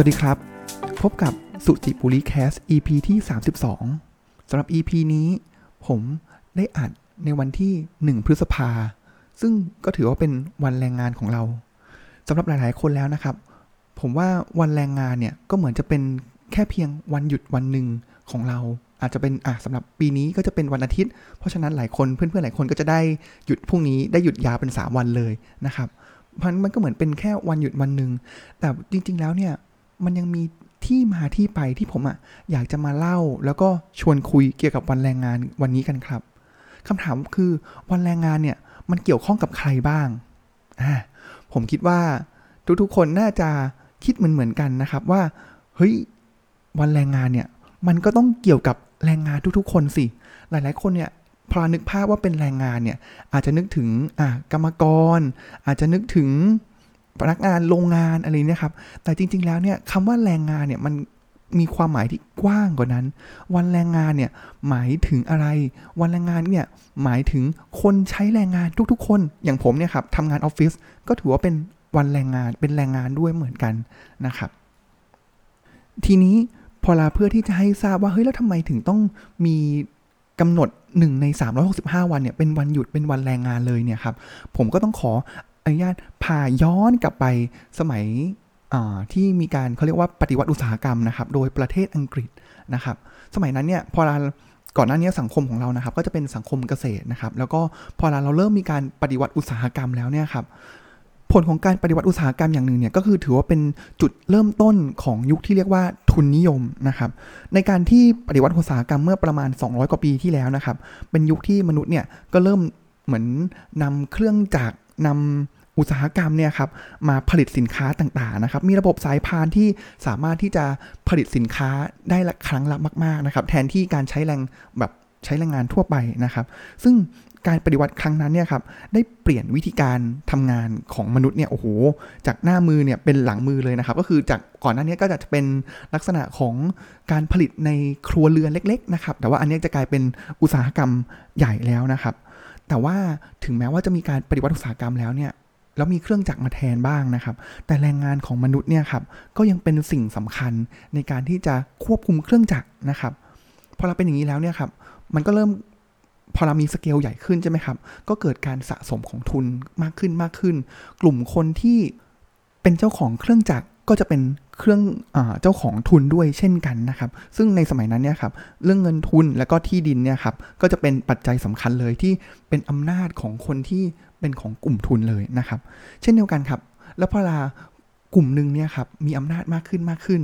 วัสดีครับ พบกับสุจิปุริแคส EP ที่ 32สำหรับ EP นี้ผมได้อัดในวันที่ 1 พฤษภา ซึ่งก็ถือว่าเป็นวันแรงงานของเราสำหรับหลายๆ คนแล้วนะครับ ผมว่าวันแรงงานเนี่ยก็เหมือนจะเป็นแค่เพียงวันหยุดวันหนึ่งของเรา อาจจะเป็นอะสำหรับปีนี้ก็จะเป็นวันอาทิตย์ เพราะฉะนั้นหลายคนเพื่อนๆหลายคนก็จะได้หยุดพรุ่งนี้ได้หยุดยาวเป็น 3 วันเลยนะครับมันมันก็เหมือนเป็นแค่วันหยุดวันหนึ่งแต่จริง ๆ แล้วเนี่ย มันยังมีที่มาที่ไปที่ผมอะ่ะอยากจะมาเล่า แล้วก็ชวนคุยเกี่ยวกับวันแรงงานวันนี้กันครับคำถามคือวันแรงงานเนี่ยมันเกี่ยวข้องกับใครบ้างอ่าผมคิดว่าทุกๆคนน่าจะคิดเหมือนเหมือนกันนะครับว่าเฮ้ยวันแรงงานเนี่ยมันก็ต้องเกี่ยวกับแรงงานทุกๆ คนสิ หลายๆ คนเนี่ยพอนึกภาพว่าเป็นแรงงานเนี่ยอาจจะนึกถึงอ่ากรรมกร อาจจะนึกถึง พนักงานโรงงานอะไรเนี่ยครับ แต่จริง ๆ แล้วเนี่ยคำว่าแรงงานเนี่ยมันมีความหมายที่กว้างกว่านั้น วันแรงงานเนี่ยหมายถึงอะไร วันแรงงานเนี่ยหมายถึงคนใช้แรงงานทุกๆ คน อย่างผมเนี่ยครับทำงานออฟฟิศก็ถือว่าเป็นวันแรงงานเป็นแรงงานด้วยเหมือนกันนะครับ ทีนี้พอลาเพื่อที่จะให้ทราบว่าเฮ้ยแล้วทำไมถึงต้องมีกำหนด 1 ใน 365 วันเนี่ยเป็นวันหยุดเป็นวันแรงงานเลยเนี่ยครับผมก็ต้องขอ อนุญาตพาย้อนกลับไปสมัยที่มีการเขาเรียกว่าปฏิวัติอุตสาหกรรมนะครับ โดยประเทศอังกฤษนะครับ สมัยนั้นเนี่ยพอเราก่อนหน้านี้สังคมของเรานะครับ ก็จะเป็นสังคมเกษตรนะครับ แล้วก็พอเราเริ่มมีการปฏิวัติอุตสาหกรรมแล้วเนี่ยครับผลของการปฏิวัติอุตสาหกรรมอย่างหนึ่งเนี่ยก็คือถือว่าเป็นจุดเริ่มต้นของยุคที่เรียกว่าทุนนิยมนะครับในการที่ปฏิวัติอุตสาหกรรมเมื่อประมาณ 200 กว่าปีที่แล้วนะครับเป็นยุคที่มนุษย์เนี่ยก็เริ่มเหมือนนำเครื่องจักรนำ อุตสาหกรรมเนี่ยครับมาผลิตสินค้าต่างๆนะครับมีระบบสายพานที่สามารถที่จะผลิตสินค้าได้ละครั้งละมากๆนะครับแทนที่การใช้แรงแบบใช้แรงงานทั่วไปนะครับ ซึ่งการปฏิวัติครั้งนั้นเนี่ยครับได้เปลี่ยนวิธีการทำงานของมนุษย์เนี่ยโอ้โหจากหน้ามือเนี่ยเป็นหลังมือเลยนะครับ ก็คือจากก่อนหน้านี้ก็จะเป็นลักษณะของการผลิตในครัวเรือนเล็ก ๆ นะครับ แต่ว่าอันนี้จะกลายเป็นอุตสาหกรรมใหญ่แล้วนะครับ แต่ว่าถึงแม้ว่าจะมีการปฏิวัติอุตสาหกรรมแล้วเนี่ย แล้วมีเครื่องจักรมาแทนบ้างนะครับ แต่แรงงานของมนุษย์เนี่ยครับก็ยังเป็นสิ่งสำคัญในการที่จะควบคุมเครื่องจักรนะครับพอเราเป็นอย่างนี้แล้วเนี่ยครับมันก็เริ่มพอเรามีสเกลใหญ่ขึ้นใช่ไหมครับ ก็เกิดการสะสมของทุนมากขึ้นมากขึ้น กลุ่มคนที่เป็นเจ้าของเครื่องจักรก็จะเป็นเครื่องอเจ้าของทุนด้วยเช่นกันนะครับ ซึ่งในสมัยนั้นเนี่ยครับ เรื่องเงินทุนและก็ที่ดินเนี่ยครับ ก็จะเป็นปัจจัยสำคัญเลยที่เป็นอำนาจของคนที่ เป็นของกลุ่มทุนเลยนะครับ เช่นเดียวกันครับ แล้วพอลากลุ่มหนึ่งเนี่ยครับมีอำนาจมากขึ้นมากขึ้น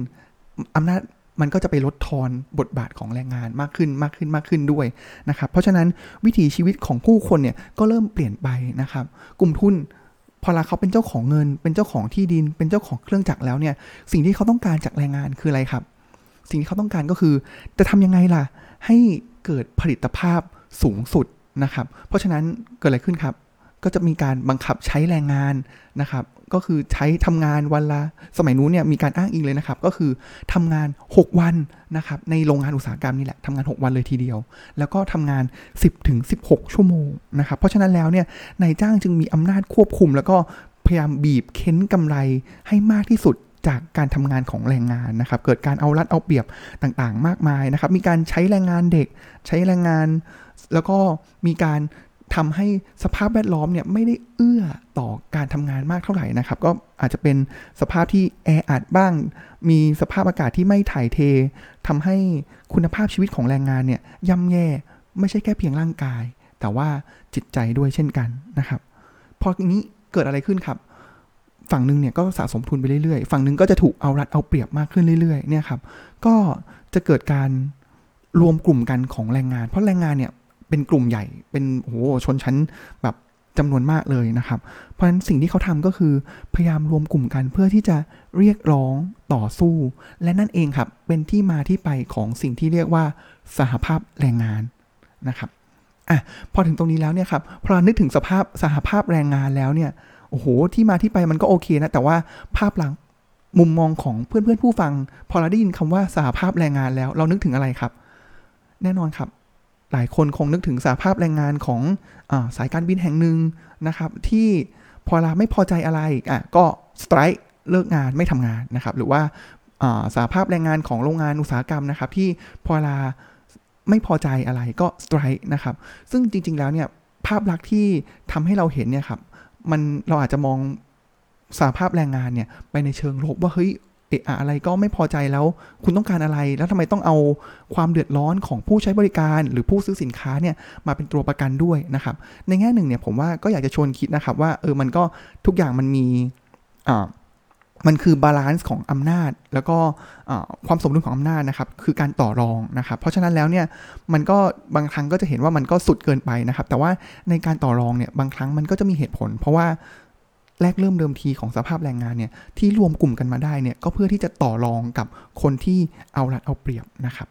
อำนาจมันก็จะไปลดทอนบทบาทของแรงงานมากขึ้นมากขึ้นมากขึ้นด้วยนะครับ เพราะฉะนั้นวิถีชีวิตของผู้คนเนี่ยก็เริ่มเปลี่ยนไปนะครับ กลุ่มทุนพอลาเขาเป็นเจ้าของเงิน เป็นเจ้าของที่ดิน เป็นเจ้าของเครื่องจักรแล้วเนี่ย สิ่งที่เขาต้องการจากแรงงานคืออะไรครับ สิ่งที่เขาต้องการก็คือ จะทำยังไงล่ะ ให้เกิดผลิตภาพสูงสุดนะครับ เพราะฉะนั้นเกิดอะไรขึ้นครับ ก็จะมีการบังคับใช้แรงงานนะครับ ก็คือใช้ทำงานวันละ สมัยนู้นเนี่ยมีการอ้างอิงเลยนะครับ ก็คือทำงาน 6 วันนะครับ ในโรงงานอุตสาหกรรมนี่แหละทำงาน 6 วันเลยทีเดียว แล้วก็ทำงาน 10ถึง16 ชั่วโมงนะครับ เพราะฉะนั้นแล้วเนี่ยนายจ้างจึงมีอำนาจควบคุม แล้วก็พยายามบีบเค้นกำไรให้มากที่สุดจากการทำงานของแรงงานนะครับ เกิดการเอารัดเอาเปรียบต่างๆ มากมายนะครับ มีการใช้แรงงานเด็ก ใช้แรงงาน แล้วก็มีการ ทำให้สภาพแวดล้อมเนี่ยไม่ได้เอื้อต่อการทำงานมากเท่าไหร่นะครับ ก็อาจจะเป็นสภาพที่แออัดบ้าง มีสภาพอากาศที่ไม่ถ่ายเททำให้คุณภาพชีวิตของแรงงานเนี่ยย่ำแย่ไม่ใช่แค่เพียงร่างกาย แต่ว่าจิตใจด้วยเช่นกันนะครับ พอนี้เกิดอะไรขึ้นครับ ฝั่งหนึ่งเนี่ยก็สะสมทุนไปเรื่อยๆ ฝั่งหนึ่งก็จะถูกเอารัดเอาเปรียบมากขึ้นเรื่อยๆเนี่ยครับก็จะเกิดการรวมกลุ่มกันของแรงงาน เพราะแรงงานเนี่ย เป็นกลุ่มใหญ่ เป็นโหชนชั้นแบบจำนวนมากเลยนะครับ เพราะฉะนั้นสิ่งที่เขาทำก็คือพยายามรวมกลุ่มกันเพื่อที่จะเรียกร้องต่อสู้ และนั่นเองครับเป็นที่มาที่ไปของสิ่งที่เรียกว่าสหภาพแรงงานนะครับอะพอถึงตรงนี้แล้วเนี่ยครับพอเรานึกถึงสภาพสหภาพแรงงานแล้วเนี่ยโอ้โหที่มาที่ไปมันก็โอเคนะแต่ว่าภาพหลังมุมมองของเพื่อนๆผู้ฟัง พอเราได้ยินคำว่าสหภาพแรงงานแล้ว เรานึกถึงอะไรครับ แน่นอนครับ หลายคนคงนึกถึงสหภาพแรงงานของสายการบินแห่งหนึ่งนะครับ ที่พอเวลาไม่พอใจอะไรอะก็ strike เลิกงานไม่ทำงานนะครับ หรือว่าสหภาพแรงงานของโรงงานอุตสาหกรรมนะครับ ที่พอเวลาไม่พอใจอะไรก็ strike นะครับ ซึ่งจริง ๆ แล้วเนี่ยภาพลักษณ์ที่ทำให้เราเห็นเนี่ยครับ มันเราอาจจะมองสหภาพแรงงานเนี่ยไปในเชิงลบว่าเฮ้ย เอะอะอะไรก็ไม่พอใจแล้ว คุณต้องการอะไร แล้วทำไมต้องเอาความเดือดร้อนของผู้ใช้บริการหรือผู้ซื้อสินค้าเนี่ยมาเป็นตัวประกันด้วยนะครับ ในแง่หนึ่งเนี่ยผมว่าก็อยากจะชวนคิดนะครับว่าเออมันก็ทุกอย่างมันมีอ่ามันคือ balance ของอำนาจ แล้วก็ความสมดุลของอำนาจนะครับ คือการต่อรองนะครับ เพราะฉะนั้นแล้วเนี่ยมันก็บางครั้งก็จะเห็นว่ามันก็สุดเกินไปนะครับ แต่ว่าในการต่อรองเนี่ยบางครั้งมันก็จะมีเหตุผล เพราะว่า แรกเริ่มเดิมทีของสภาพแรงงานเนี่ยที่รวมกลุ่มกันมาได้เนี่ยก็เพื่อที่จะต่อรองกับคนที่เอารัดเอาเปรียบนะครับ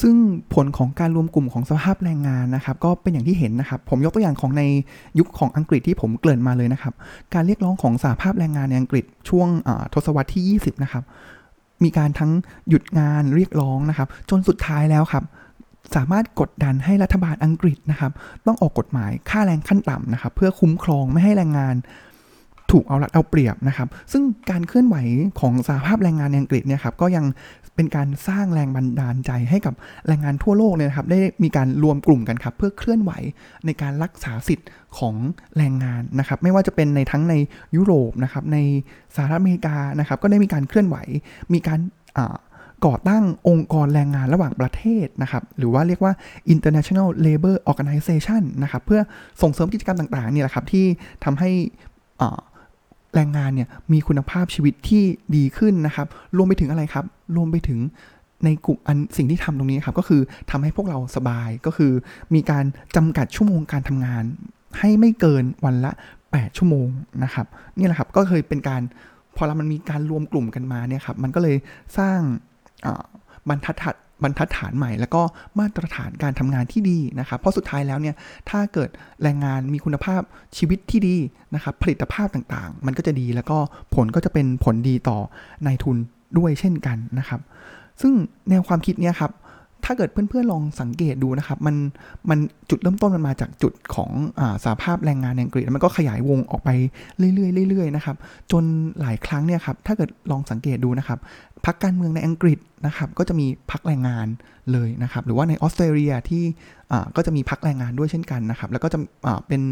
ซึ่งผลของการรวมกลุ่มของสภาพแรงงานนะครับก็เป็นอย่างที่เห็นนะครับ ผมยกตัวอย่างของในยุคของอังกฤษที่ผมเกริ่นมาเลยนะครับ การเรียกร้องของสภาพแรงงานในอังกฤษช่วงทศวรรษที่ 20 นะครับ มีการทั้งหยุดงานเรียกร้องนะครับ จนสุดท้ายแล้วครับ สามารถกดดันให้รัฐบาลอังกฤษนะครับ ต้องออกกฎหมายค่าแรงขั้นต่ำนะครับ เพื่อคุ้มครองไม่ให้แรงงาน ถูกเอารัดเอาเปรียบนะครับ ซึ่งการเคลื่อนไหวของสหภาพแรงงานในอังกฤษเนี่ยครับก็ยังเป็นการสร้างแรงบันดาลใจให้กับแรงงานทั่วโลกเนี่ยครับได้มีการรวมกลุ่มกันครับเพื่อเคลื่อนไหวในการรักษาสิทธิ์ของแรงงานนะครับไม่ว่าจะเป็นในทั้งในยุโรปนะครับในสหรัฐอเมริกานะครับก็ได้มีการเคลื่อนไหวมีการก่อตั้งองค์กรแรงงานระหว่างประเทศนะครับ หรือว่าเรียกว่า international labor organization นะครับ เพื่อส่งเสริมกิจกรรมต่างๆนี่แหละครับ ที่ทำให้ แรงงานเนี่ยมีคุณภาพชีวิตที่ดีขึ้นนะครับ รวมไปถึงอะไรครับ รวมไปถึงในกลุ่มอันสิ่งที่ทำตรงนี้ครับก็คือทำให้พวกเราสบายก็คือ มีการจำกัดชั่วโมงการทำงาน ให้ไม่เกินวันละ 8 ชั่วโมงนะครับนี่แหละครับก็เคยเป็นการพอเรามันมีการรวมกลุ่มกันมาเนี่ยครับมันก็เลยสร้างบรรทัด บรรทัดฐานใหม่ แล้วก็มาตรฐานการทำงานที่ดีนะครับ เพราะสุดท้ายแล้วเนี่ยถ้าเกิดแรงงานมีคุณภาพชีวิตที่ดีนะครับผลิตภาพต่างๆ มันก็จะดีแล้วก็ผลก็จะเป็นผลดีต่อนายทุนด้วยเช่นกันนะครับ ซึ่งแนวความคิดเนี่ยครับ ถ้าเกิดเพื่อนๆลองสังเกตดูนะครับมันมันจุดเริ่มต้นมันมาจากจุดของอาสาภาพแรงงานในอังกฤษมันก็ขยายวงออกไปเรื่อยๆเรื่อยๆนะครับจนหลายครั้งเนี่ยครับถ้าเกิดลองสังเกตดูนะครับพรรคการเมืองในอังกฤษนะครับก็จะมีพรรคแรงงานเลยนะครับหรือว่าในออสเตรเลียที่ก็จะมีพรรคแรงงานด้วยเช่นกันนะครับแล้วก็จะเป็น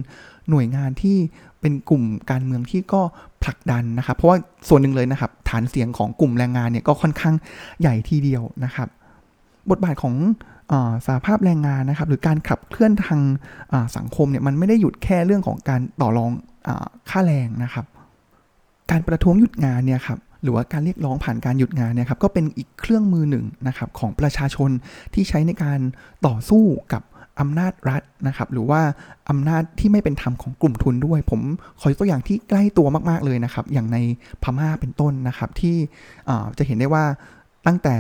หน่วยงานที่เป็นกลุ่มการเมืองที่ก็ผลักดันนะครับ เพราะว่าส่วนหนึ่งเลยนะครับฐานเสียงของกลุ่มแรงงานเนี่ยก็ค่อนข้างใหญ่ทีเดียวนะครับ บทบาทของสาภาพแรงงานนะครับ หรือการขับเคลื่อนทางสังคมเนี่ยมันไม่ได้หยุดแค่เรื่องของการต่อรองอค่าแรงนะครับ การประท้วงหยุดงานเนี่ยครับหรือว่าการเรียกร้องผ่านการหยุดงานเนี่ยครับก็เป็นอีกเครื่องมือหนึ่งนะครับของประชาชนที่ใช้ในการต่อสู้กับอำนาจรัฐนะครับ หรือว่าอำนาจที่ไม่เป็นธรรมของกลุ่มทุนด้วย ผมขอยกตัวอย่างที่ใกล้ตัวมาก ๆ เลยนะครับ อย่างในพม่าเป็นต้นนะครับที่จะเห็นได้ว่าตั้งแต่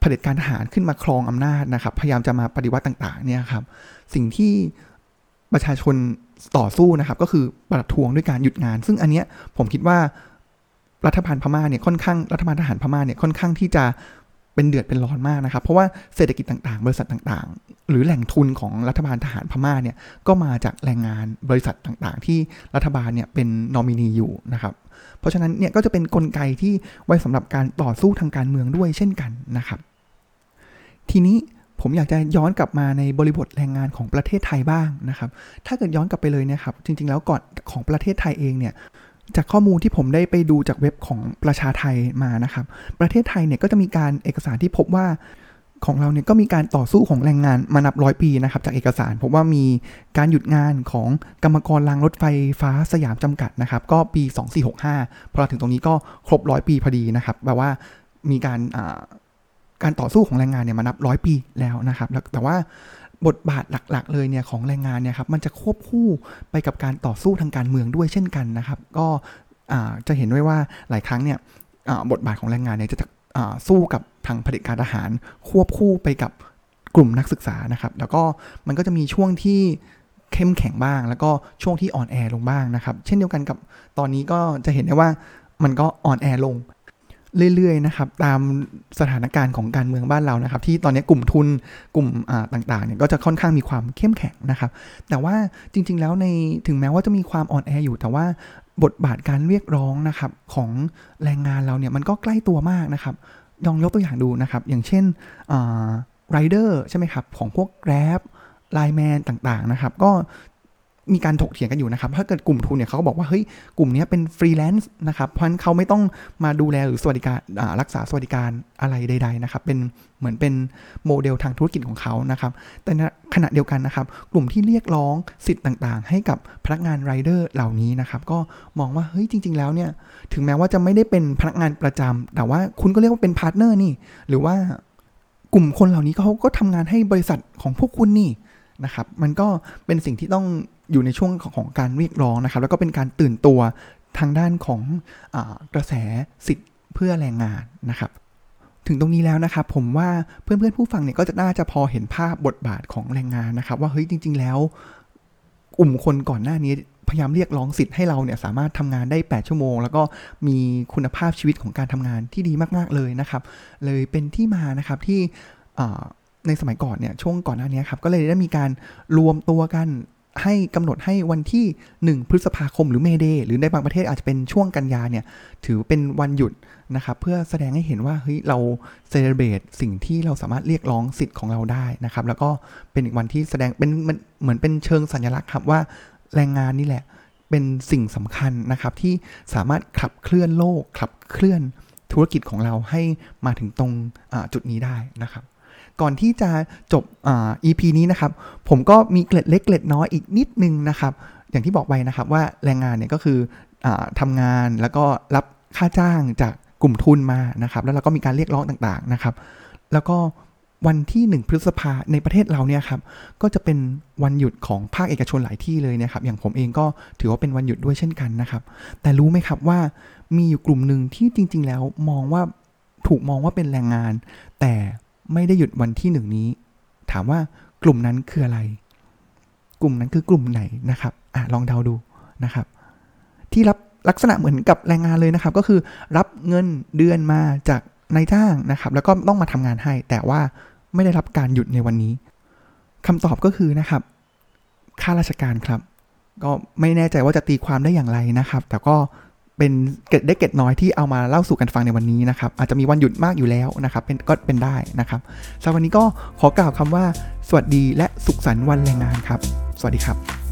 เผด็จการทหารขึ้นมาครองอำนาจนะครับ พยายามจะมาปฏิวัติต่างๆเนี่ยครับ สิ่งที่ประชาชนต่อสู้นะครับ ก็คือประท้วงด้วยการหยุดงาน ซึ่งอันเนี้ยผมคิดว่ารัฐบาลพม่าเนี่ยค่อนข้างรัฐบาลทหารพม่าเนี่ยค่อนข้างที่จะเป็นเดือดเป็นร้อนมากนะครับ เพราะว่าเศรษฐกิจต่างๆ บริษัทต่างๆ หรือแหล่งทุนของรัฐบาลทหารพม่าเนี่ยก็มาจากแรงงานบริษัทต่างๆ ที่รัฐบาลเนี่ยเป็นนอมินีอยู่นะครับ เพราะฉะนั้นเนี่ยก็จะเป็นนกลไกที่ไว้สำหรับการต่อสู้ทางการเมืองด้วยเช่นกัน นะครับ ทีนี้ผมอยากจะย้อนกลับมาในบริบทแรงงานของประเทศไทยบ้างนะครับ ถ้าเกิดย้อนกลับไปเลยนี่ยครับ จริง ๆ แล้วก่อนของประเทศไทยเองเนี่ย จากข้อมูลที่ผมได้ไปดูจากเว็บของประชาไทยมานะครับ ประเทศไทยเนี่ยก็จะมีการเอกสารที่พบว่าของเราเนี่ยก็มีการต่อสู้ของแรงงานมานับร้อยปีนะครับจากเอกสารพบว่ามีการหยุดงานของกรรมกรรางรถไฟฟ้าสยามจำกัดนะครับ ก็ปี 2465พอถึงตรงนี้ก็ครบร้อยปีพอดีนะครับแปลว่ามีการ การต่อสู้ของแรงงานเนี่ยมานับร้อยปีแล้วนะครับ แต่ว่าบทบาทหลักๆ เลยเนี่ยของแรงงานเนี่ยครับมันจะควบคู่ไปกับการต่อสู้ทางการเมืองด้วยเช่นกันนะครับ ก็จะเห็นไว้ว่าหลายครั้งเนี่ยบทบาทของแรงงานเนี่ยจะสู้กับทางผลิตการทหาร ควบคู่ไปกับกลุ่มนักศึกษานะครับ แล้วก็มันก็จะมีช่วงที่เข้มแข็งบ้าง แล้วก็ช่วงที่อ่อนแอลงบ้างนะครับ เช่นเดียวกันกับตอนนี้ก็จะเห็นได้ว่ามันก็อ่อนแอลง เรื่อยๆนะครับตามสถานการณ์ของการเมืองบ้านเรานะครับ ที่ตอนนี้กลุ่มทุนกลุ่มต่างๆเนี่ยก็จะค่อนข้างมีความเข้มแข็งนะครับ แต่ว่าจริง ๆ แล้วในถึงแม้ว่าจะมีความอ่อนแออยู่แต่ว่าบทบาทการเรียกร้องนะครับของแรงงานเราเนี่ยมันก็ใกล้ตัวมากนะครับลองยกตัวอย่างดูนะครับ อย่างเช่นไรเดอร์ใช่ไหมครับ ของพวก Grab LINE MAN ต่างๆนะครับ ก็ มีการถกเถียงกันอยู่นะครับ ถ้าเกิดกลุ่มทุนเนี่ยเขาก็บอกว่าเฮ้ยกลุ่มนี้เป็นฟรีแลนซ์นะครับ เพราะฉะนั้นเขาไม่ต้องมาดูแลหรือสวัสดิการรักษาสวัสดิการอะไรใด ๆนะครับ เป็นเหมือนเป็นโมเดลทางธุรกิจของเขานะครับ แต่ขณะเดียวกันนะครับ กลุ่มที่เรียกร้องสิทธิ์ต่างๆ ให้กับพนักงานไรเดอร์เหล่านี้นะครับ ก็มองว่าเฮ้ยจริง ๆ แล้วเนี่ยถึงแม้ว่าจะไม่ได้เป็นพนักงานประจำแต่ว่าคุณก็เรียกว่าเป็น partner นี่ หรือว่ากลุ่มคนเหล่านี้เขาก็ทำงานให้บริษัทของพวกคุณนี่ นะครับมันก็เป็นสิ่งที่ต้องอยู่ในช่วงของการเรียกร้องนะครับ แล้วก็เป็นการตื่นตัวทางด้านของอกระแสสิทธิ์เพื่อแรงงานนะครับ ถึงตรงนี้แล้วนะครับ ผมว่าเพื่อนๆผู้ฟังเนี่ยก็จะน่าจะพอเห็นภาพบทบาทของแรงงานนะครับ ว่าเฮ้ยจริง ๆ แล้วกลุ่มคนก่อนหน้านี้พยายามเรียกร้องสิทธิ์ให้เราเนี่ยสามารถทำงานได้ 8 ชั่วโมง แล้วก็มีคุณภาพชีวิตของการทำงานที่ดีมาก ๆเลยนะครับ เลยเป็นที่มานะครับที่ ในสมัยก่อนเนี่ยช่วงก่อนหน้านี้ครับก็เลยได้มีการรวมตัวกันให้กำหนดให้วันที่ 1 พฤษภาคมหรือ May Day หรือในบางประเทศอาจจะเป็นช่วงกันยาเนี่ย ถือเป็นวันหยุดนะครับ เพื่อแสดงให้เห็นว่าเฮ้ยเรา celebrate สิ่งที่เราสามารถเรียกร้องสิทธิ์ของเราได้นะครับ แล้วก็เป็นอีกวันที่แสดงเป็นเหมือนเป็นเชิงสัญลักษณ์ครับว่าแรงงานนี่แหละเป็นสิ่งสำคัญนะครับ ที่สามารถขับเคลื่อนโลกขับเคลื่อนธุรกิจของเราให้มาถึงตรงจุดนี้ได้นะครับ ก่อนที่จะจบอ EP นี้นะครับ ผมก็มีเกล็ดเล็กเกล็ดน้อยอีกนิดนึงนะครับ อย่างที่บอกไปนะครับว่าแรงงานเนี่ยก็คืออทำงานแล้วก็รับค่าจ้างจากกลุ่มทุนมานะครับ แล้วเราก็มีการเรียกร้องต่างๆนะครับ แล้วก็วันที่ 1 พฤษภาในประเทศเราเนี่ยครับก็จะเป็นวันหยุดของภาคเอกชนหลายที่เลยนะครับ อย่างผมเองก็ถือว่าเป็นวันหยุดด้วยเช่นกันนะครับ แต่รู้ไหมครับว่ามีอยู่กลุ่มหนึ่งที่จริง ๆ แล้วมองว่าถูกมองว่าเป็นแรงงาน แต่ ไม่ได้หยุดวันที่หนึ่งนี้ ถามว่ากลุ่มนั้นคืออะไร กลุ่มนั้นคือกลุ่มไหนนะครับอะลองเดาดูนะครับ ที่รับลักษณะเหมือนกับแรงงานเลยนะครับ ก็คือรับเงินเดือนมาจากนายจ้างนะครับ แล้วก็ต้องมาทำงานให้ แต่ว่าไม่ได้รับการหยุดในวันนี้คำตอบก็คือนะครับข้าราชการครับ ก็ไม่แน่ใจว่าจะตีความได้อย่างไรนะครับ แต่ก็ เป็นเกิดได้เก็ดน้อยที่เอามาเล่าสู่กันฟังในวันนี้นะครับ อาจจะมีวันหยุดมากอยู่แล้วนะครับ เป็นก็เป็นได้นะครับสำหรับวันนี้ก็ขอกล่าวคำว่า สวัสดีและสุขสันต์วันแรงงานครับ สวัสดีครับ